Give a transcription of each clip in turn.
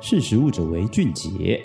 识时务者为俊杰。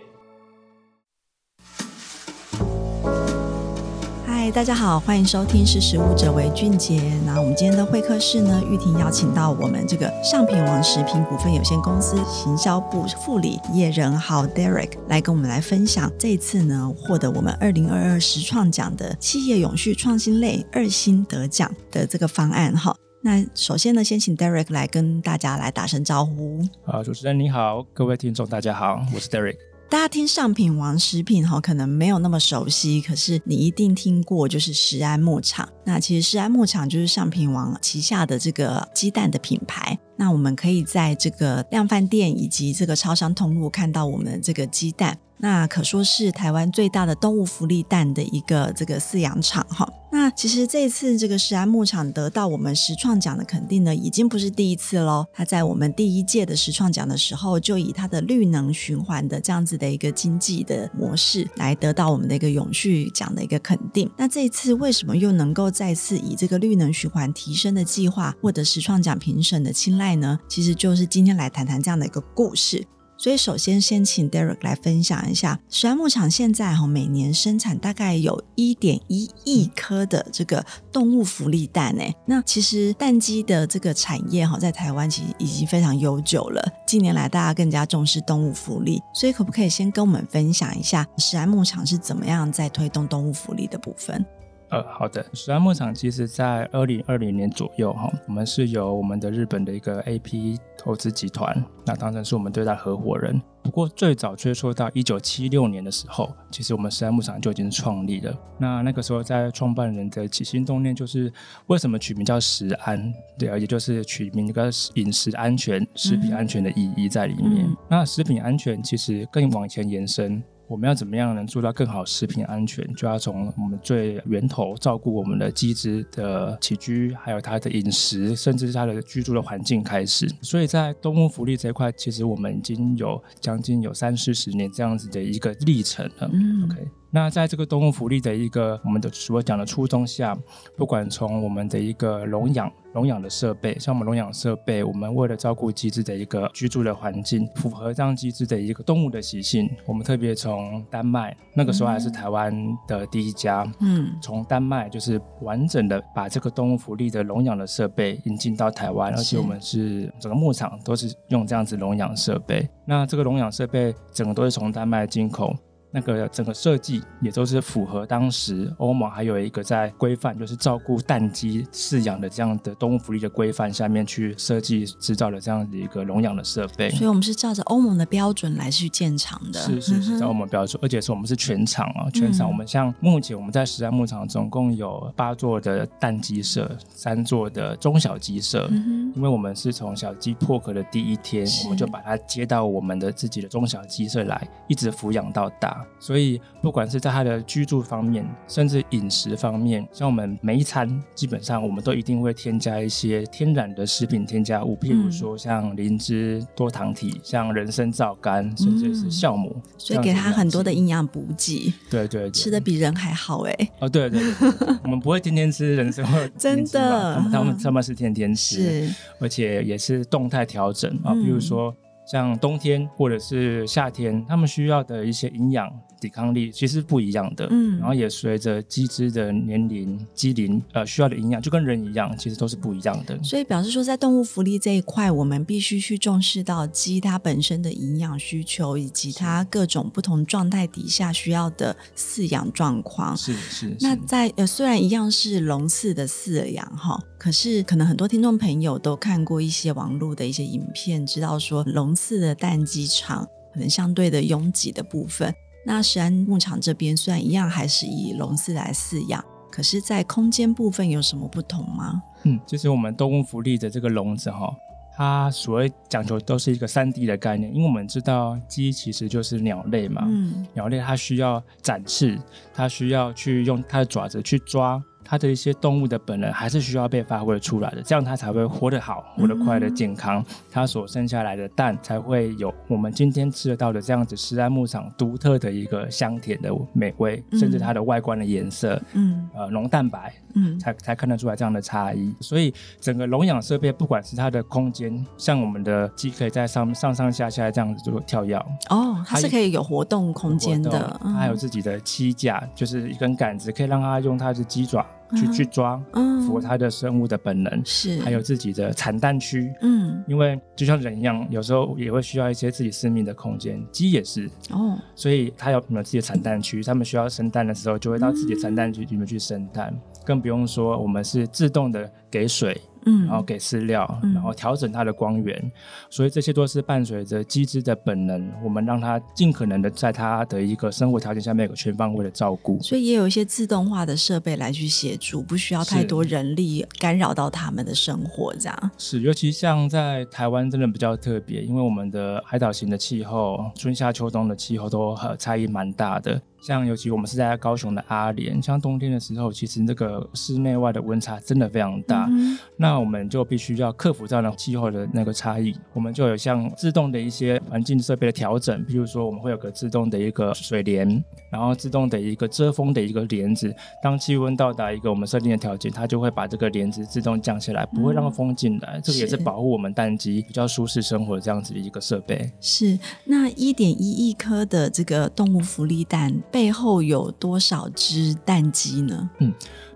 嗨，大家好，欢迎收听《识时务者为俊杰》。那我们今天的会客室呢，玉婷邀请到我们这个上品王食品股份有限公司行销部副理叶仁豪 Derek 来跟我们来分享这一次呢获得我们二零二二实创奖的企业永续创新类二星得奖的这个方案哈。那首先呢，先请 Derek 来跟大家来打声招呼。啊，主持人你好，各位听众大家好，我是 Derek。大家听上品王食品哈，可能没有那么熟悉，可是你一定听过，就是食安牧场。那其实食安牧场就是上品王旗下的这个鸡蛋的品牌。那我们可以在这个量贩店以及这个超商通路看到我们这个鸡蛋。那可说是台湾最大的动物福利蛋的一个这个饲养场哈。那其实这次这个石安牧场得到我们实创奖的肯定呢，已经不是第一次喽。它在我们第一届的实创奖的时候，就以它的绿能循环的这样子的一个经济的模式来得到我们的一个永续奖的一个肯定。那这一次为什么又能够再次以这个绿能循环提升的计划获得实创奖评审的青睐呢？其实就是今天来谈谈这样的一个故事。所以，首先先请 Derek 来分享一下，食安牧场现在哈每年生产大概有一点一亿颗的这个动物福利蛋诶。那其实蛋鸡的这个产业哈，在台湾其实已经非常悠久了。近年来，大家更加重视动物福利，所以可不可以先跟我们分享一下食安牧场是怎么样在推动动物福利的部分？呃，好的。食安牧场其实在二零二零年左右，哈，我们是由我们的日本的一个 AP 投资集团，那当成是我们对待合伙人。不过最早追溯到一九七六年的时候，其实我们食安牧场就已经创立了。那那个时候在创办人的起心动念就是，为什么取名叫食安？对啊，也就是取名一个饮食安全、食品安全的意义在里面。嗯、那食品安全其实更往前延伸。我们要怎么样能做到更好食品安全？就要从我们最源头照顾我们的鸡只的起居，还有它的饮食，甚至是它的居住的环境开始。所以在动物福利这一块，其实我们已经有将近有三四十年这样子的一个历程了。嗯，OK。那在这个动物福利的一个我们的所讲的初衷下，不管从我们的一个笼养笼养的设备，像我们笼养设备，我们为了照顾鸡只的一个居住的环境，符合这样鸡只的一个动物的习性，我们特别从丹麦那个时候还是台湾的第一家，嗯，从丹麦就是完整的把这个动物福利的笼养的设备引进到台湾，而且我们是整个牧场都是用这样子笼养设备，那这个笼养设备整个都是从丹麦进口。那个整个设计也都是符合当时欧盟还有一个在规范，就是照顾蛋鸡饲养的这样的动物福利的规范下面去设计制造的这样的一个笼养的设备。所以我们是照着欧盟的标准来去建厂的。是是是，照欧盟标准，而且是我们是全厂啊，全厂。我们像目前我们在实战牧场总共有八座的蛋鸡舍，三座的中小鸡舍。因为我们是从小鸡破壳的第一天，我们就把它接到我们的自己的中小鸡舍来，一直抚养到大。所以，不管是在他的居住方面，甚至饮食方面，像我们每一餐，基本上我们都一定会添加一些天然的食品添加物，譬如说像灵芝、多糖体，像人参皂苷，甚至是酵母，所以给他很多的营养补给。对对对，吃的比人还好哎。哦，对对对，我们不会天天吃人参或 真的，他们他们他们是天天吃，而且也是动态调整啊，比如说。像冬天或者是夏天，他们需要的一些营养、抵抗力其实不一样的。嗯，然后也随着鸡只的年龄、鸡龄，呃，需要的营养就跟人一样，其实都是不一样的。所以表示说，在动物福利这一块，我们必须去重视到鸡它本身的营养需求，以及它各种不同状态底下需要的饲养状况。是是，是。那在呃，虽然一样是笼饲的饲养哈，可是可能很多听众朋友都看过一些网络的一些影片，知道说笼。饲的蛋鸡场可能相对的拥挤的部分，那石安牧场这边虽然一样还是以笼饲来饲养，可是，在空间部分有什么不同吗？嗯，就是我们动物福利的这个笼子哈，它所谓讲究都是一个三 D 的概念，因为我们知道鸡其实就是鸟类嘛，嗯，鸟类它需要展翅，它需要去用它的爪子去抓。它的一些动物的本能还是需要被发挥出来的，这样它才会活得好、活得快乐、健康。它所生下来的蛋才会有我们今天吃得到的这样子石安牧场独特的一个香甜的美味，甚至它的外观的颜色，嗯，呃，浓蛋白嗯，才才看得出来这样的差异。所以整个笼养设备，不管是它的空间，像我们的鸡可以在上上上下下这样子做跳跃哦，它是可以有活动空间的，它还有自己的栖架，就是一根杆子，可以让它用它的鸡爪。去去抓，嗯，符合它的生物的本能，是，还有自己的产蛋区，嗯，因为就像人一样，有时候也会需要一些自己私密的空间，鸡也是，哦，所以它有有自己的产蛋区，它们需要生蛋的时候，就会到自己的产蛋区里面去生蛋，嗯，更不用说我们是自动的给水。嗯，然后给饲料，然后调整它的光源，嗯，所以这些都是伴随着机制的本能，我们让它尽可能的在它的一个生活条件下面有个全方位的照顾。所以也有一些自动化的设备来去协助，不需要太多人力干扰到他们的生活，这样。是，尤其像在台湾真的比较特别，因为我们的海岛型的气候，春夏秋冬的气候都很差异蛮大的。像尤其我们是在高雄的阿莲，像冬天的时候，其实那个室内外的温差真的非常大。嗯、那我们就必须要克服这样的气候的那个差异。我们就有像自动的一些环境设备的调整，比如说我们会有个自动的一个水帘，然后自动的一个遮风的一个帘子。当气温到达一个我们设定的条件，它就会把这个帘子自动降下来，不会让风进来。嗯、这个也是保护我们蛋鸡比较舒适生活这样子的一个设备。是。那一点一亿颗的这个动物福利蛋。背后有多少只蛋鸡呢？嗯。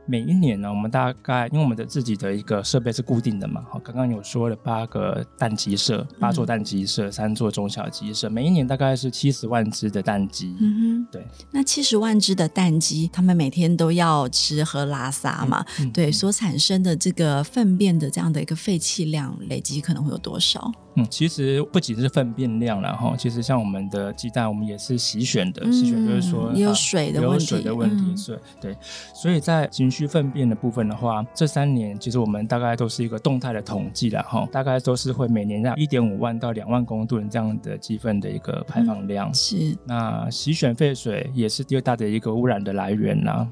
每一年呢，我们大概因为我们的自己的一个设备是固定的嘛，好，刚刚有说了八个蛋鸡舍，八座蛋鸡舍，三座中小鸡舍，每一年大概是七十万只的蛋鸡。嗯哼，对。那七十万只的蛋鸡，他们每天都要吃喝拉撒嘛，嗯嗯、对，所产生的这个粪便的这样的一个废气量，累积可能会有多少？嗯，其实不仅是粪便量了哈，其实像我们的鸡蛋，我们也是洗选的，洗选就是说也有水的问题，有水的问题，是、嗯，对，所以在区粪便的部分的话，这三年其实我们大概都是一个动态的统计了哈，大概都是会每年让一点五万到两万公吨这样的鸡粪的一个排放量。嗯、是，那洗选废水也是第二大的一个污染的来源呐。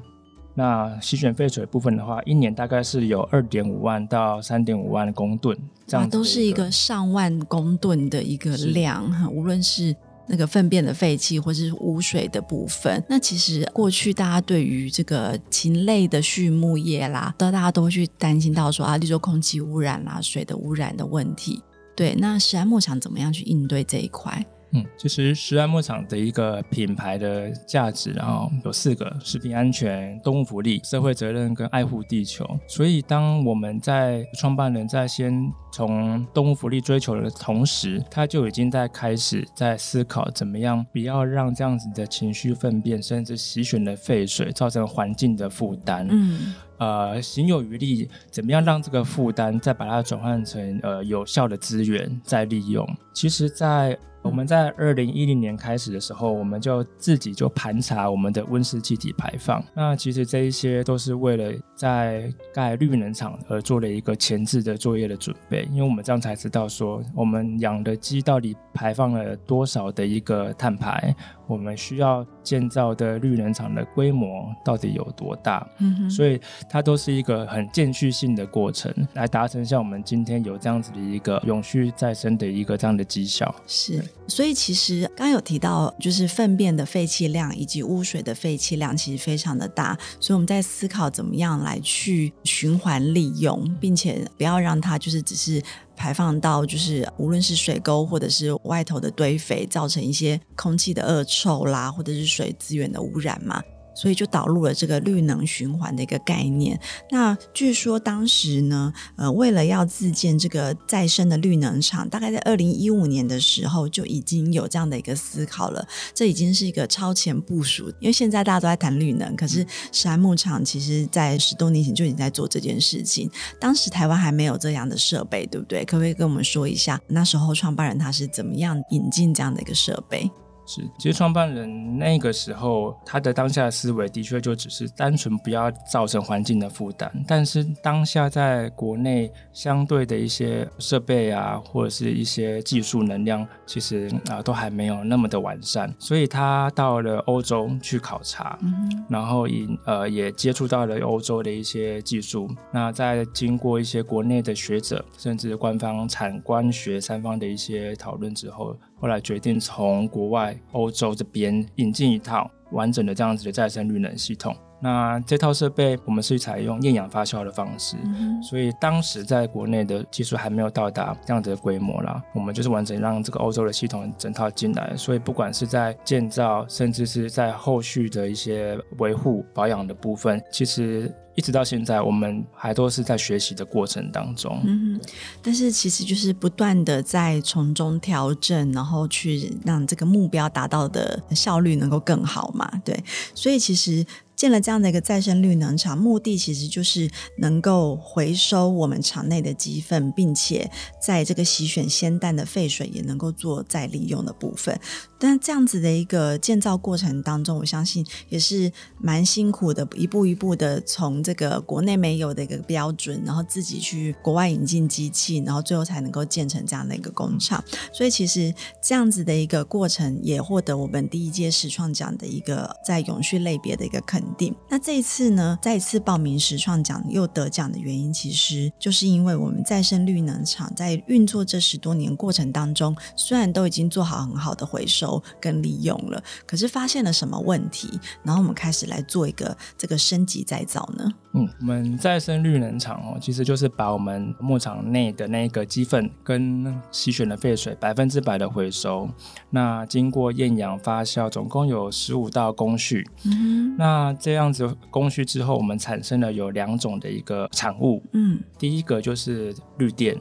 那洗选废水部分的话，一年大概是有二点五万到三点五万公吨，这样都是一个上万公吨的一个量哈，无论是。那个粪便的废气，或是污水的部分，那其实过去大家对于这个禽类的畜牧业啦，大家都会去担心到说啊，例如说空气污染啦、水的污染的问题。对，那史安牧场怎么样去应对这一块？嗯，其实食安牧场的一个品牌的价值，然后有四个：食品安全、动物福利、社会责任跟爱护地球。所以，当我们在创办人在先从动物福利追求的同时，他就已经在开始在思考怎么样不要让这样子的情绪粪便，甚至洗选的废水造成环境的负担。嗯，呃，行有余力，怎么样让这个负担再把它转换成呃有效的资源再利用？其实，在我们在二零一零年开始的时候，我们就自己就盘查我们的温室气体排放。那其实这一些都是为了在盖绿能厂而做了一个前置的作业的准备，因为我们这样才知道说，我们养的鸡到底排放了多少的一个碳排。我们需要建造的绿能厂的规模到底有多大？嗯哼，所以它都是一个很渐续性的过程，来达成像我们今天有这样子的一个永续再生的一个这样的绩效。是，所以其实刚刚有提到，就是粪便的废弃量以及污水的废弃量其实非常的大，所以我们在思考怎么样来去循环利用，并且不要让它就是只是。排放到就是无论是水沟或者是外头的堆肥，造成一些空气的恶臭啦，或者是水资源的污染嘛。所以就导入了这个绿能循环的一个概念。那据说当时呢，呃，为了要自建这个再生的绿能厂，大概在二零一五年的时候就已经有这样的一个思考了。这已经是一个超前部署，因为现在大家都在谈绿能，可是山牧场其实在十多年前就已经在做这件事情。当时台湾还没有这样的设备，对不对？可不可以跟我们说一下，那时候创办人他是怎么样引进这样的一个设备？是，其实创办人那个时候，他的当下思维的确就只是单纯不要造成环境的负担。但是当下在国内相对的一些设备啊，或者是一些技术能量，其实啊都还没有那么的完善。所以他到了欧洲去考察，嗯、然后也呃也接触到了欧洲的一些技术。那在经过一些国内的学者，甚至官方产官学三方的一些讨论之后。后来决定从国外欧洲这边引进一套完整的这样子的再生绿能系统。那这套设备我们是采用厌氧发酵的方式，嗯、所以当时在国内的技术还没有到达这样子的规模啦。我们就是完整让这个欧洲的系统整套进来，所以不管是在建造，甚至是在后续的一些维护保养的部分，其实。一直到现在，我们还都是在学习的过程当中。嗯，但是其实就是不断的在从中调整，然后去让这个目标达到的效率能够更好嘛。对，所以其实。建了这样的一个再生绿能厂，目的其实就是能够回收我们厂内的鸡粪，并且在这个洗选鲜蛋的废水也能够做再利用的部分。但这样子的一个建造过程当中，我相信也是蛮辛苦的，一步一步的从这个国内没有的一个标准，然后自己去国外引进机器，然后最后才能够建成这样的一个工厂。所以其实这样子的一个过程，也获得我们第一届时创奖的一个在永续类别的一个肯定。那这一次呢，再一次报名时创奖又得奖的原因，其实就是因为我们再生绿能厂在运作这十多年过程当中，虽然都已经做好很好的回收跟利用了，可是发现了什么问题，然后我们开始来做一个这个升级再造呢？嗯，我们再生绿能厂哦，其实就是把我们牧场内的那个鸡粪跟吸选的废水百分之百的回收，那经过厌氧发酵，总共有十五道工序。嗯，那这样子工序之后，我们产生了有两种的一个产物。嗯，第一个就是绿电，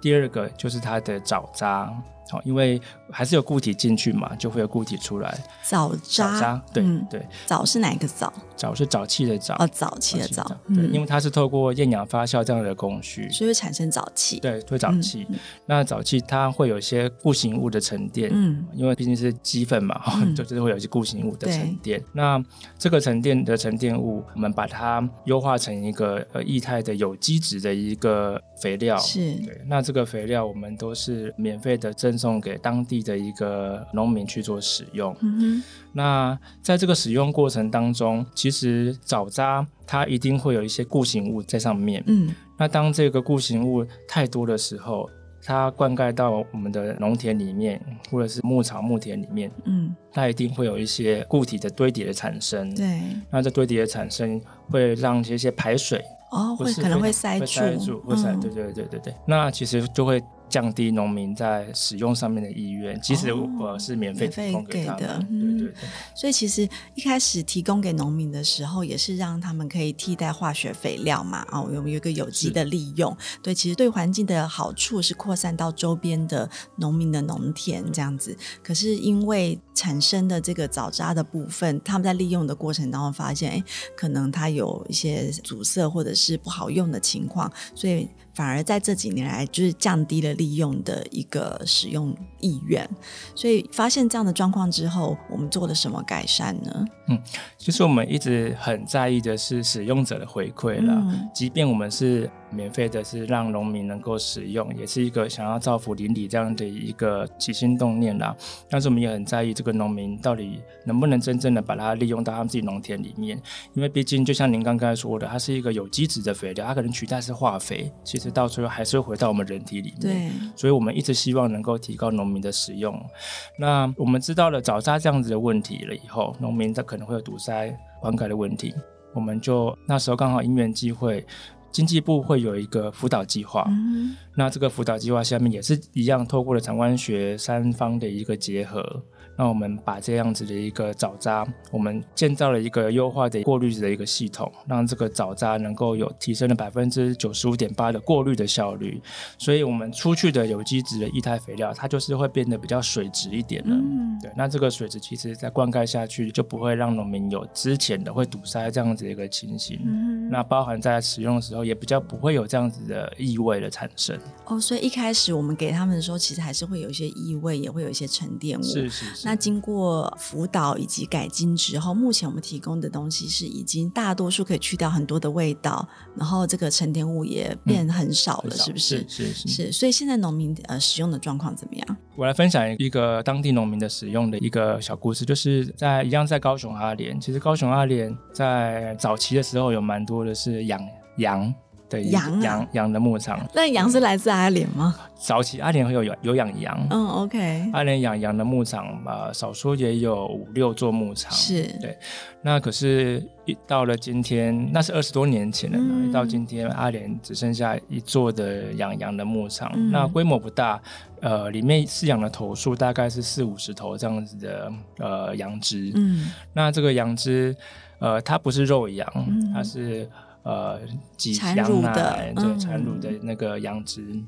第二个就是它的沼渣。好，因为还是有固体进去嘛，就会有固体出来。藻渣，渣，对、嗯、对。藻是哪个藻？藻是沼气的沼。哦，沼气的沼。对，因为它是透过厌氧发酵这样的工序，所以会产生沼气。对，会沼气。嗯、那沼气它会有一些固形物的沉淀。嗯。因为毕竟是鸡粪嘛，嗯、就就是会有一些固形物的沉淀。那这个沉淀的沉淀物，我们把它优化成一个呃液态的有机质的一个肥料。是。对。那这个肥料我们都是免费的赠送给当地的一个农民去做使用。嗯哼。那在这个使用过程当中，其实沼渣它一定会有一些固形物在上面。嗯。那当这个固形物太多的时候，它灌溉到我们的农田里面，或者是牧场牧田里面，嗯，它一定会有一些固体的堆叠的产生。对。那这堆叠的产生会让这些排水哦，会可能会塞住，会塞住，会塞。对对对对对。那其实就会。降低农民在使用上面的意愿，其实我是免费提供给他们。哦、对对对。所以其实一开始提供给农民的时候，也是让他们可以替代化学肥料嘛，哦，有有一个有机的利用。对，其实对环境的好处是扩散到周边的农民的农田这样子。可是因为产生的这个藻渣的部分，他们在利用的过程当中发现，哎，可能它有一些阻塞或者是不好用的情况，所以。反而在这几年来，就是降低了利用的一个使用意愿，所以发现这样的状况之后，我们做了什么改善呢？嗯，其实我们一直很在意的是使用者的回馈了，嗯、即便我们是。免费的是让农民能够使用，也是一个想要造福邻里这样的一个起心动念啦。但是我们也很在意这个农民到底能不能真正的把它利用到他们自己农田里面，因为毕竟就像您刚刚说的，它是一个有机质的肥料，它可能取代是化肥，其实到最后还是会回到我们人体里面。对，所以我们一直希望能够提高农民的使用。那我们知道了沼渣这样子的问题了以后，农民他可能会有堵塞灌溉的问题，我们就那时候刚好因缘际会。经济部会有一个辅导计划，嗯、那这个辅导计划下面也是一样，透过了长官学三方的一个结合。那我们把这样子的一个沼渣，我们建造了一个优化的过滤的一个系统，让这个沼渣能够有提升了百分之九十五点八的过滤的效率。所以，我们出去的有机质的液态肥料，它就是会变得比较水质一点的。嗯，对。那这个水质其实在灌溉下去，就不会让农民有之前的会堵塞这样子的一个情形。嗯，那包含在使用的时候，也比较不会有这样子的异味的产生。哦，所以一开始我们给他们的时候，其实还是会有一些异味，也会有一些沉淀物。是是是。那经过辅导以及改进之后，目前我们提供的东西是已经大多数可以去掉很多的味道，然后这个沉淀物也变很少了，嗯、是不是？是是是，是。所以现在农民呃使用的状况怎么样？我来分享一个当地农民的使用的一个小故事，就是在一样在高雄阿联，其实高雄阿联在早期的时候有蛮多的是养羊。的羊羊羊的牧场。那羊是来自阿联吗？早期阿联会有有有养羊，嗯，OK。阿联养羊的牧场呃，少说也有五六座牧场，是对。那可是，一到了今天，那是二十多年前了。嗯、一到今天，阿联只剩下一座的养羊的牧场，嗯、那规模不大，呃，里面饲养的头数大概是四五十头这样子的呃羊只。嗯，那这个羊只，呃，它不是肉羊，嗯、它是呃挤羊奶对产乳的那个养殖。嗯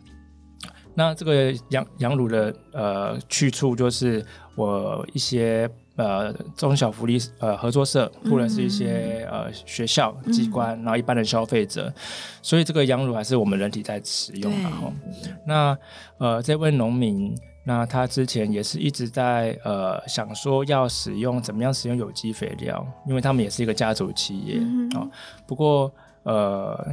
那这个羊羊乳的呃去处就是我一些呃中小福利呃合作社或者是一些呃学校机关，然后一般的消费者，所以这个羊乳还是我们人体在使用然后。那呃这位农民，那他之前也是一直在呃想说要使用怎么样使用有机肥料，因为他们也是一个家族企业啊。不过呃。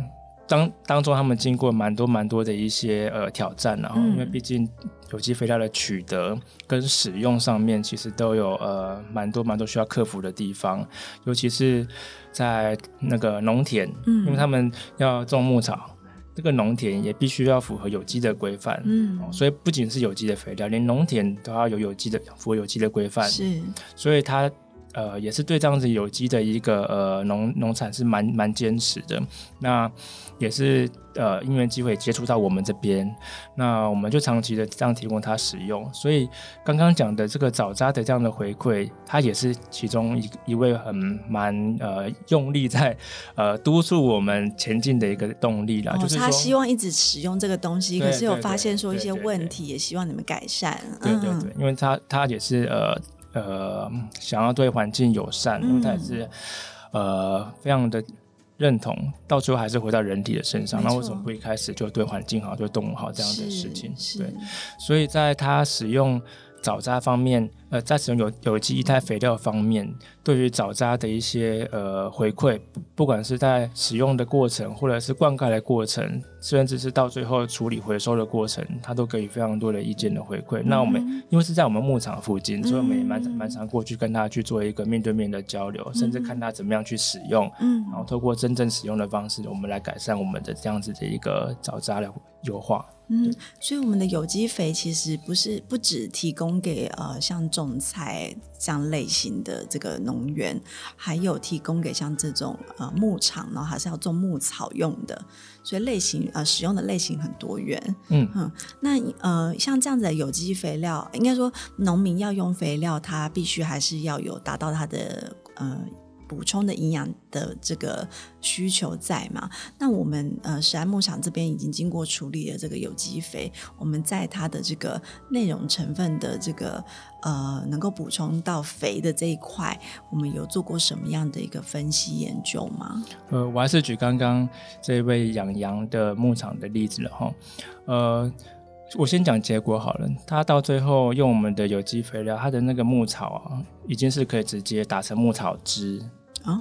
当当中，他们经过蛮多蛮多的一些呃挑战，然后因为毕竟有机肥料的取得跟使用上面，其实都有呃蛮多蛮多需要克服的地方，尤其是在那个农田，嗯，因为他们要种牧草，这个农田也必须要符合有机的规范，嗯，所以不仅是有机的肥料，连农田都要有有机的符合有机的规范，是，所以他。呃，也是对这样子有机的一个呃农农产是蛮蛮坚持的。那也是呃因缘机会接触到我们这边，那我们就长期的这样提供他使用。所以刚刚讲的这个早扎的这样的回馈，他也是其中一一位很蛮呃用力在呃督促我们前进的一个动力啦。哦、就是他希望一直使用这个东西，可是有发现说一些问题，也希望你们改善。对对对，因为他他也是呃。呃，想要对环境友善，因为他也是、嗯、呃非常的认同，到最后还是回到人体的身上。那为什么不一开始就对环境好，对动物好这样的事情？对，所以在他使用。早渣方面，呃，在使用有有机液态肥料方面，对于早渣的一些呃回馈，不管是在使用的过程，或者是灌溉的过程，甚至是到最后处理回收的过程，他都给予非常多的意见的回馈。嗯、那我们因为是在我们牧场附近，所以我们也蛮蛮常过去跟他去做一个面对面的交流，嗯、甚至看他怎么样去使用，嗯，然后透过真正使用的方式，我们来改善我们的这样子的一个早渣的优化。嗯，所以我们的有机肥其实不是不只提供给呃像种菜这样类型的这个农园，还有提供给像这种呃牧场，然后还是要种牧草用的，所以类型呃使用的类型很多元。嗯嗯，那呃像这样子的有机肥料，应该说农民要用肥料，它必须还是要有达到它的呃。补充的营养的这个需求在嘛？那我们呃，食安牧场这边已经经过处理的这个有机肥，我们在它的这个内容成分的这个呃，能够补充到肥的这一块，我们有做过什么样的一个分析研究吗？呃，我还是举刚刚这位养羊的牧场的例子了哈。呃，我先讲结果好了，他到最后用我们的有机肥料，他的那个牧草啊，已经是可以直接打成牧草汁。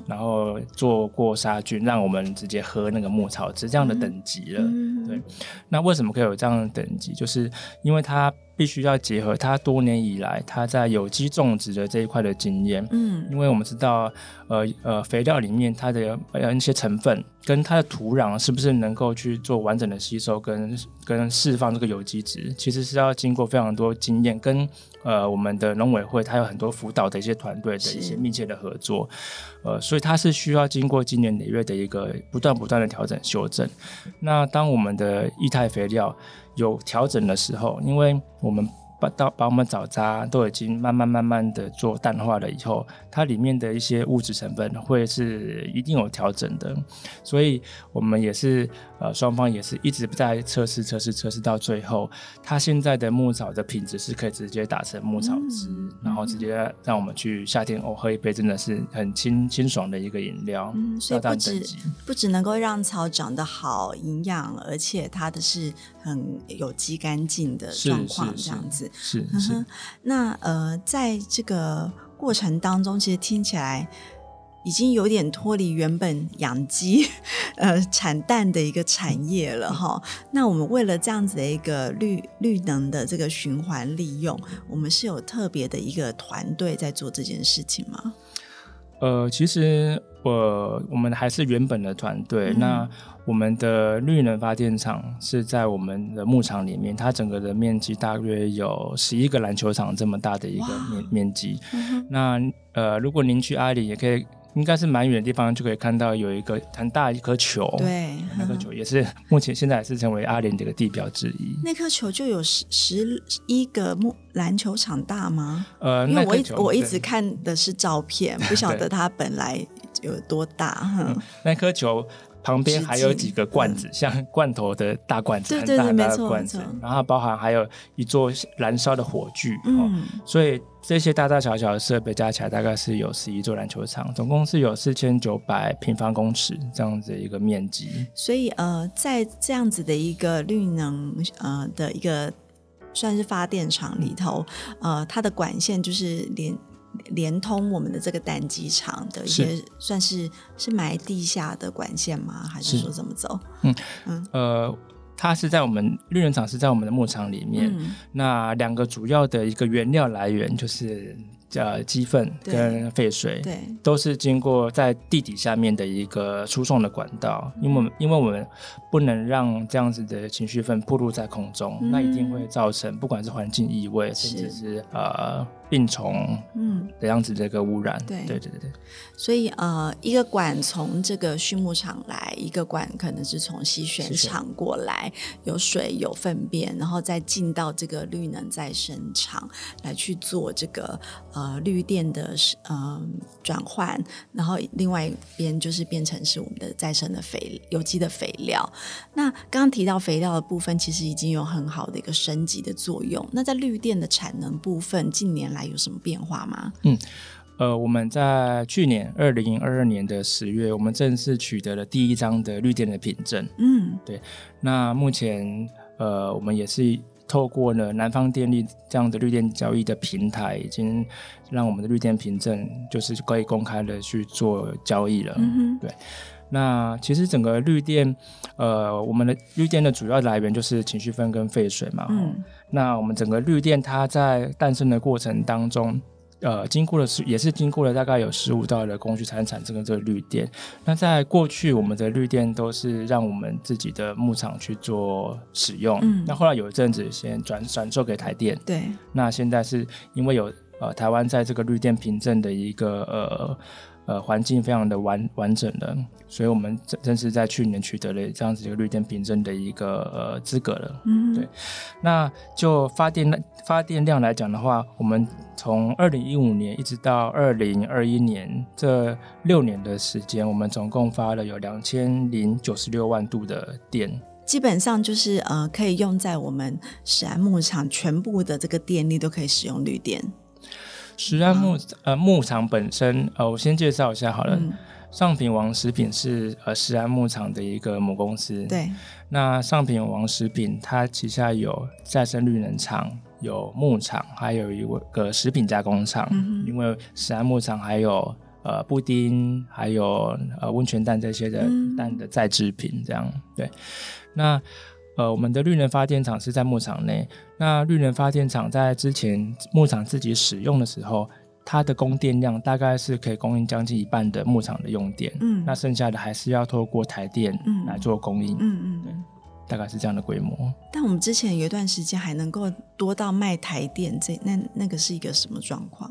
然后做过杀菌，让我们直接喝那个牧草汁这样的等级了。嗯、对，那为什么可以有这样的等级？就是因为它必须要结合他多年以来他在有机种植的这一块的经验。嗯，因为我们知道，呃呃，肥料里面它的呃一些成分跟它的土壤是不是能够去做完整的吸收跟跟释放这个有机质，其实是要经过非常多经验跟。呃，我们的农委会它有很多辅导的一些团队的一些密切的合作，呃，所以它是需要经过今年累月的一个不断不断的调整修正。那当我们的液态肥料有调整的时候，因为我们。把到把我们早渣都已经慢慢慢慢的做淡化了以后，它里面的一些物质成分会是一定有调整的，所以我们也是呃双方也是一直在测试测试测试到最后，它现在的牧草的品质是可以直接打成牧草汁，嗯、然后直接让我们去夏天哦喝一杯真的是很清清爽的一个饮料。嗯，所以不止不只能够让草长得好营养，而且它的是很有机干净的状况这样子。是是，是那呃，在这个过程当中，其实听起来已经有点脱离原本养鸡 呃产蛋的一个产业了哈。那我们为了这样子的一个绿绿能的这个循环利用，我们是有特别的一个团队在做这件事情吗？呃，其实我、呃、我们还是原本的团队。嗯、那我们的绿能发电厂是在我们的牧场里面，它整个的面积大约有十一个篮球场这么大的一个面面积。嗯、那呃，如果您去阿里，也可以。应该是蛮远的地方就可以看到有一个很大一颗球，对，那颗球也是目前现在还是成为阿联的一个地标之一。那颗球就有十十一个木篮球场大吗？呃，因为我一我一直看的是照片，不晓得它本来有多大。嗯，那颗球。旁边还有几个罐子，像罐头的大罐子，很大很大的罐子。然后包含还有一座燃烧的火炬，嗯，所以这些大大小小的设备加起来，大概是有十一座篮球场，总共是有四千九百平方公尺这样子的一个面积。所以呃，在这样子的一个绿能呃的一个算是发电厂里头，呃，它的管线就是连。连通我们的这个单机场的一些，算是是埋地下的管线吗？还是说怎么走？嗯嗯呃，它是在我们绿人厂是在我们的牧场里面。嗯、那两个主要的一个原料来源就是。呃，鸡粪跟废水，对，都是经过在地底下面的一个输送的管道，因为因为我们不能让这样子的情绪粪暴露在空中，嗯、那一定会造成不管是环境异味，甚至是呃病虫，嗯，的样子的一个污染，对对对对。所以呃，一个管从这个畜牧场来，一个管可能是从吸选厂过来，有水有粪便，然后再进到这个绿能再生厂来去做这个。呃，绿电的呃转换，然后另外一边就是变成是我们的再生的肥有机的肥料。那刚刚提到肥料的部分，其实已经有很好的一个升级的作用。那在绿电的产能部分，近年来有什么变化吗？嗯，呃，我们在去年二零二二年的十月，我们正式取得了第一张的绿电的凭证。嗯，对。那目前呃，我们也是。透过呢南方电力这样的绿电交易的平台，已经让我们的绿电凭证就是可以公开的去做交易了。嗯、对，那其实整个绿电，呃，我们的绿电的主要来源就是情绪分跟废水嘛。嗯，那我们整个绿电它在诞生的过程当中。呃，经过了是也是经过了大概有十五道的工序才能产生这个绿电。那在过去，我们的绿电都是让我们自己的牧场去做使用。嗯。那后来有一阵子先转转售给台电。对。那现在是因为有呃台湾在这个绿电凭证的一个呃。呃，环境非常的完完整的，所以我们正正是在去年取得了这样子一个绿电凭证的一个呃资格了。嗯，对。那就发电发电量来讲的话，我们从二零一五年一直到二零二一年这六年的时间，我们总共发了有两千零九十六万度的电，基本上就是呃可以用在我们史安牧场全部的这个电力都可以使用绿电。食安牧呃牧场本身呃，我先介绍一下好了。嗯、上品王食品是呃石安牧场的一个母公司。对。那上品王食品它旗下有再生绿能厂、有牧场，还有一个食品加工厂。嗯、因为石安牧场还有呃布丁，还有呃温泉蛋这些的蛋的再制品，这样、嗯、对。那呃，我们的绿能发电厂是在牧场内。那绿能发电厂在之前牧场自己使用的时候，它的供电量大概是可以供应将近一半的牧场的用电。嗯，那剩下的还是要透过台电来做供应。嗯嗯，对，大概是这样的规模。但我们之前有一段时间还能够多到卖台电，这那那个是一个什么状况？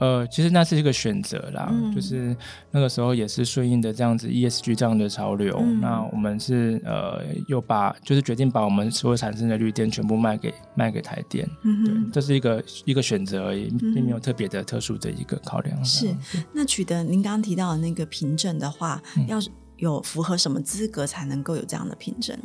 呃，其实那是一个选择啦，嗯、就是那个时候也是顺应的这样子 ESG 这样的潮流。嗯、那我们是呃，又把就是决定把我们所有产生的绿电全部卖给卖给台电。嗯哼对，这是一个一个选择而已，并没有特别的特殊的一个考量。是，那取得您刚刚提到的那个凭证的话，嗯、要有符合什么资格才能够有这样的凭证？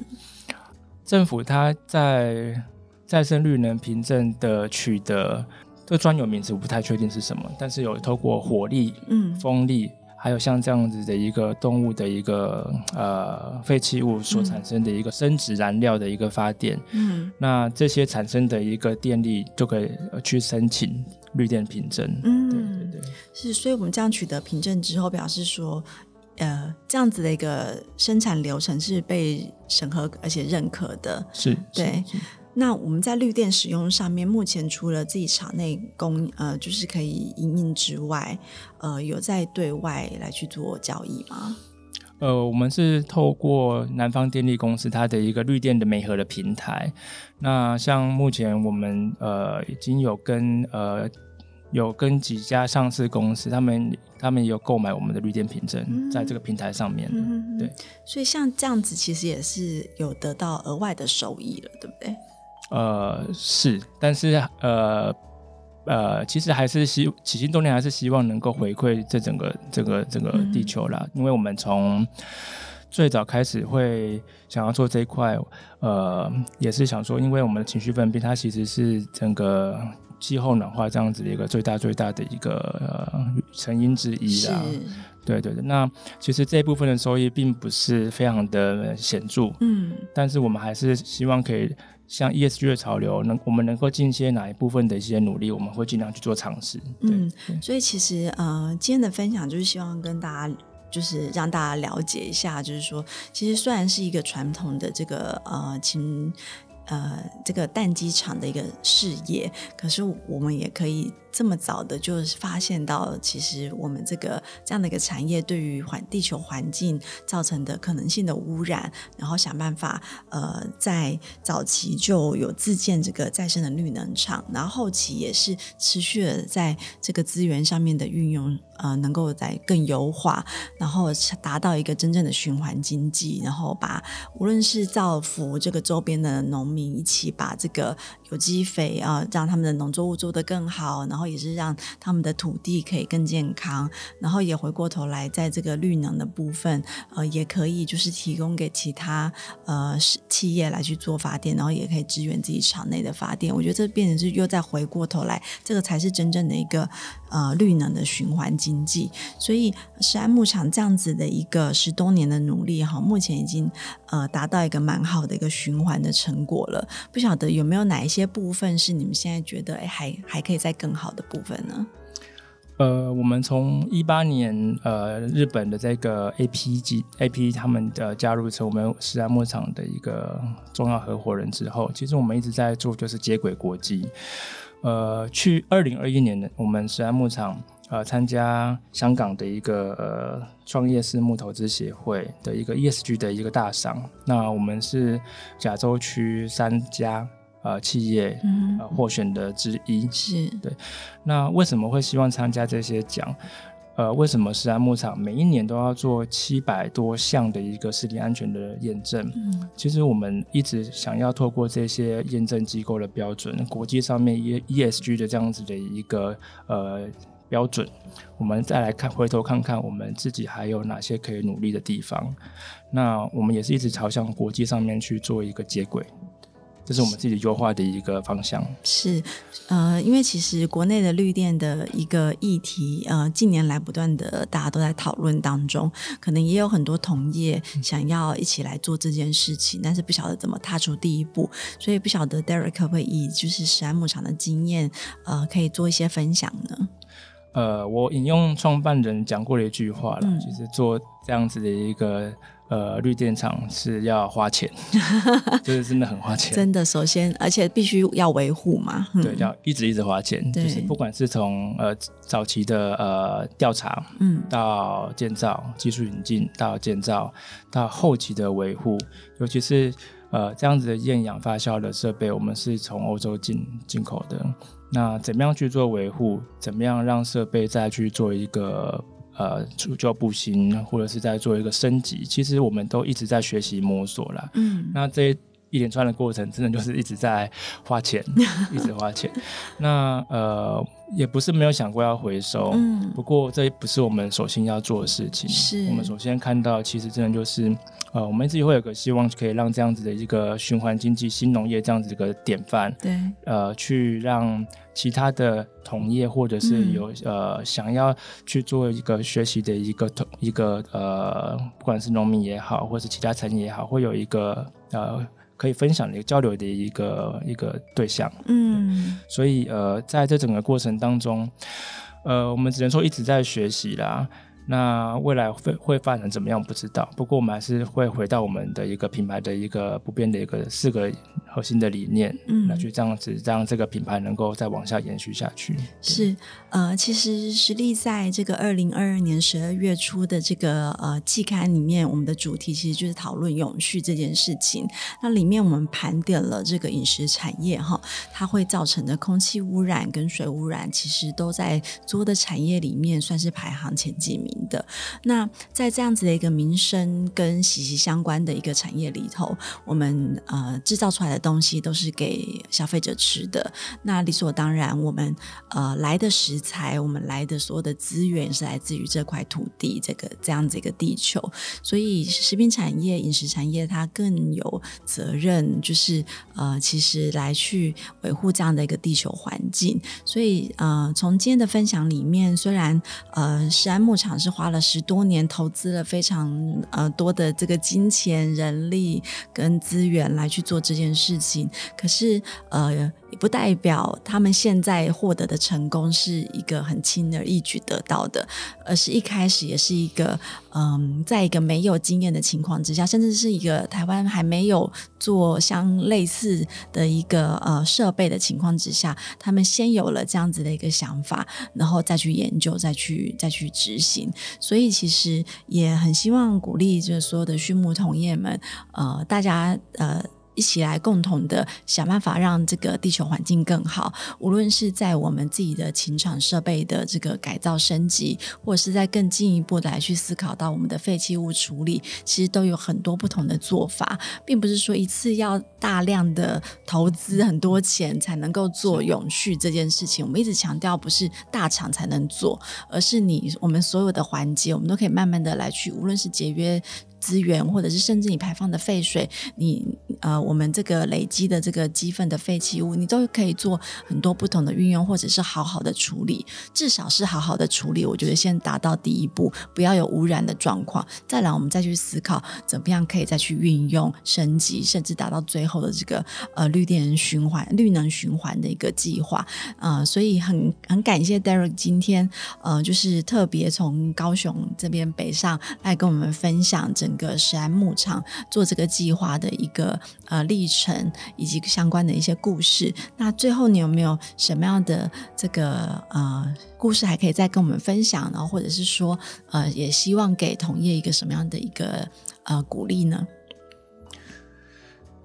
政府它在再生绿能凭证的取得。这个专有名词我不太确定是什么，但是有透过火力、嗯，风力，还有像这样子的一个动物的一个呃废弃物所产生的一个生殖燃料的一个发电，嗯，那这些产生的一个电力就可以去申请绿电凭证，嗯，对对对，是，所以我们这样取得凭证之后，表示说，呃，这样子的一个生产流程是被审核而且认可的，是，对。是是那我们在绿电使用上面，目前除了自己厂内供呃，就是可以营运之外，呃，有在对外来去做交易吗？呃，我们是透过南方电力公司它的一个绿电的媒合的平台。那像目前我们呃已经有跟呃有跟几家上市公司，他们他们有购买我们的绿电凭证，在这个平台上面。嗯、对，所以像这样子，其实也是有得到额外的收益了，对不对？呃，是，但是呃呃，其实还是希起心动念还是希望能够回馈这整个这个这个地球啦，嗯、因为我们从最早开始会想要做这一块，呃，也是想说，因为我们的情绪分泌，它其实是整个气候暖化这样子的一个最大最大的一个呃成因之一啦。对对对，那其实这一部分的收益并不是非常的显著，嗯，但是我们还是希望可以。像 ESG 的潮流，能我们能够尽些哪一部分的一些努力，我们会尽量去做尝试。嗯，所以其实呃，今天的分享就是希望跟大家，就是让大家了解一下，就是说，其实虽然是一个传统的这个呃情呃这个蛋鸡场的一个事业，可是我们也可以。这么早的就发现到，其实我们这个这样的一个产业对于环地球环境造成的可能性的污染，然后想办法呃在早期就有自建这个再生的绿能厂，然后后期也是持续的在这个资源上面的运用，呃，能够在更优化，然后达到一个真正的循环经济，然后把无论是造福这个周边的农民，一起把这个有机肥啊，让他们的农作物做得更好，然后。也是让他们的土地可以更健康，然后也回过头来，在这个绿能的部分，呃，也可以就是提供给其他呃企业来去做发电，然后也可以支援自己厂内的发电。我觉得这变成是又再回过头来，这个才是真正的一个呃绿能的循环经济。所以石安牧场这样子的一个十多年的努力哈，目前已经呃达到一个蛮好的一个循环的成果了。不晓得有没有哪一些部分是你们现在觉得哎还还可以再更好的部分呢？呃，我们从一八年呃日本的这个 APG AP 他们的加入成我们石安牧场的一个重要合伙人之后，其实我们一直在做就是接轨国际。呃，去二零二一年的我们石安牧场呃参加香港的一个呃创业私募投资协会的一个 ESG 的一个大赏，那我们是亚洲区三家。呃，企业呃获选的之一是对。那为什么会希望参加这些奖？呃，为什么石安牧场每一年都要做七百多项的一个食品安全的验证？嗯，其实我们一直想要透过这些验证机构的标准，国际上面 E ESG 的这样子的一个呃标准，我们再来看，回头看看我们自己还有哪些可以努力的地方。那我们也是一直朝向国际上面去做一个接轨。这是我们自己优化的一个方向。是，呃，因为其实国内的绿电的一个议题，呃，近年来不断的大家都在讨论当中，可能也有很多同业想要一起来做这件事情，嗯、但是不晓得怎么踏出第一步，所以不晓得 Derek 可不可以以就是石安牧场的经验，呃，可以做一些分享呢？呃，我引用创办人讲过的一句话了，嗯、就是做这样子的一个。呃，绿电厂是要花钱，就是真的很花钱。真的，首先，而且必须要维护嘛。嗯、对，要一直一直花钱。就是不管是从呃早期的呃调查，嗯，到建造、技术引进，到建造，到后期的维护，尤其是呃这样子的厌氧发酵的设备，我们是从欧洲进进口的。那怎么样去做维护？怎么样让设备再去做一个？呃，除旧布新，或者是在做一个升级，其实我们都一直在学习摸索啦。嗯，那这一连串的过程，真的就是一直在花钱，一直花钱。那呃，也不是没有想过要回收，嗯，不过这不是我们首先要做的事情。是，我们首先看到，其实真的就是。呃，我们自己会有个希望，可以让这样子的一个循环经济、新农业这样子一个典范，对，呃，去让其他的同业或者是有、嗯、呃想要去做一个学习的一个同一个呃，不管是农民也好，或是其他产业也好，会有一个呃可以分享的一个交流的一个一个对象。嗯，所以呃，在这整个过程当中，呃，我们只能说一直在学习啦。那未来会会发展怎么样不知道，不过我们还是会回到我们的一个品牌的一个不变的一个四个核心的理念，嗯，来去这样子让这个品牌能够再往下延续下去。是，呃，其实实力在这个二零二二年十二月初的这个呃季刊里面，我们的主题其实就是讨论永续这件事情。那里面我们盘点了这个饮食产业哈，它会造成的空气污染跟水污染，其实都在所有的产业里面算是排行前几名。的那在这样子的一个民生跟息息相关的一个产业里头，我们呃制造出来的东西都是给消费者吃的。那理所当然，我们呃来的食材，我们来的所有的资源是来自于这块土地，这个这样子一个地球。所以食品产业、饮食产业它更有责任，就是呃其实来去维护这样的一个地球环境。所以呃从今天的分享里面，虽然呃食安牧场是花了十多年，投资了非常呃多的这个金钱、人力跟资源来去做这件事情。可是呃，也不代表他们现在获得的成功是一个很轻而易举得到的，而是一开始也是一个嗯，在一个没有经验的情况之下，甚至是一个台湾还没有做相类似的一个呃设备的情况之下，他们先有了这样子的一个想法，然后再去研究，再去再去执行。所以其实也很希望鼓励就是所有的畜牧同业们，呃，大家呃。一起来共同的想办法，让这个地球环境更好。无论是在我们自己的禽场设备的这个改造升级，或者是在更进一步的来去思考到我们的废弃物处理，其实都有很多不同的做法，并不是说一次要大量的投资很多钱才能够做永续这件事情。我们一直强调，不是大厂才能做，而是你我们所有的环节，我们都可以慢慢的来去，无论是节约。资源，或者是甚至你排放的废水，你呃，我们这个累积的这个鸡粪的废弃物，你都可以做很多不同的运用，或者是好好的处理，至少是好好的处理。我觉得先达到第一步，不要有污染的状况，再来我们再去思考怎么样可以再去运用升级，甚至达到最后的这个呃绿电循环、绿能循环的一个计划。呃，所以很很感谢 Derek 今天呃，就是特别从高雄这边北上来跟我们分享整。个石安牧场做这个计划的一个呃历程，以及相关的一些故事。那最后你有没有什么样的这个呃故事还可以再跟我们分享呢？或者是说呃也希望给同业一个什么样的一个呃鼓励呢？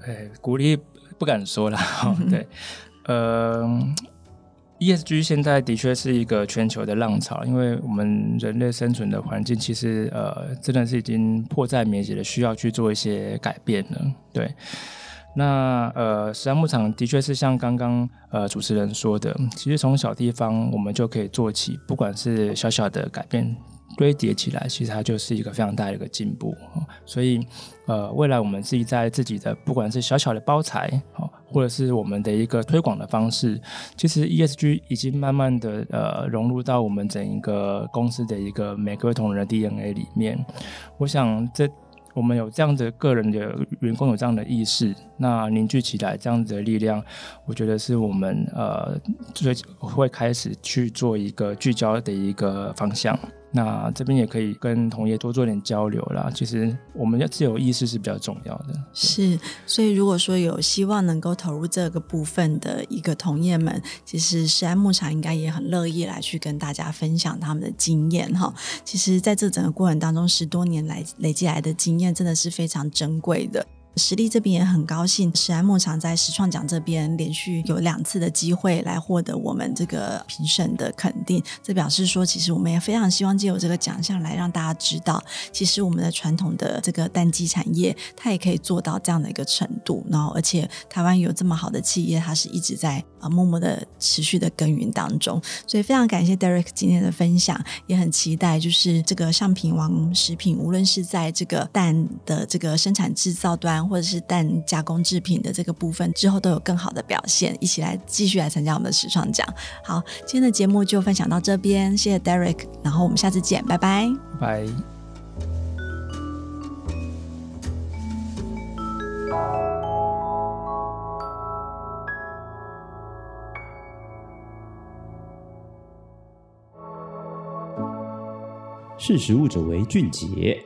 哎，鼓励不敢说了，对，呃。ESG 现在的确是一个全球的浪潮，因为我们人类生存的环境其实呃真的是已经迫在眉睫的，需要去做一些改变了。对，那呃，食安牧场的确是像刚刚呃主持人说的，其实从小地方我们就可以做起，不管是小小的改变。堆叠起来，其实它就是一个非常大的一个进步。所以，呃，未来我们自己在自己的不管是小小的包材，或者是我们的一个推广的方式，其实 ESG 已经慢慢的呃融入到我们整一个公司的一个每个同仁的 DNA 里面。我想这。我们有这样的个人的员工有这样的意识，那凝聚起来这样子的力量，我觉得是我们呃最会开始去做一个聚焦的一个方向。那这边也可以跟同业多做点交流啦。其实我们要自有意识是比较重要的。是，所以如果说有希望能够投入这个部分的一个同业们，其实食安牧场应该也很乐意来去跟大家分享他们的经验哈。其实在这整个过程当中，十多年来累积来的经验真的是非常珍贵的。实力这边也很高兴，食安牧场在实创奖这边连续有两次的机会来获得我们这个评审的肯定。这表示说，其实我们也非常希望借由这个奖项来让大家知道，其实我们的传统的这个蛋鸡产业，它也可以做到这样的一个程度。然后，而且台湾有这么好的企业，它是一直在啊默默的持续的耕耘当中。所以，非常感谢 Derek 今天的分享，也很期待就是这个上品王食品，无论是在这个蛋的这个生产制造端。或者是蛋加工制品的这个部分，之后都有更好的表现，一起来继续来参加我们的时创奖。好，今天的节目就分享到这边，谢谢 Derek，然后我们下次见，拜拜，拜。识食物者为俊杰。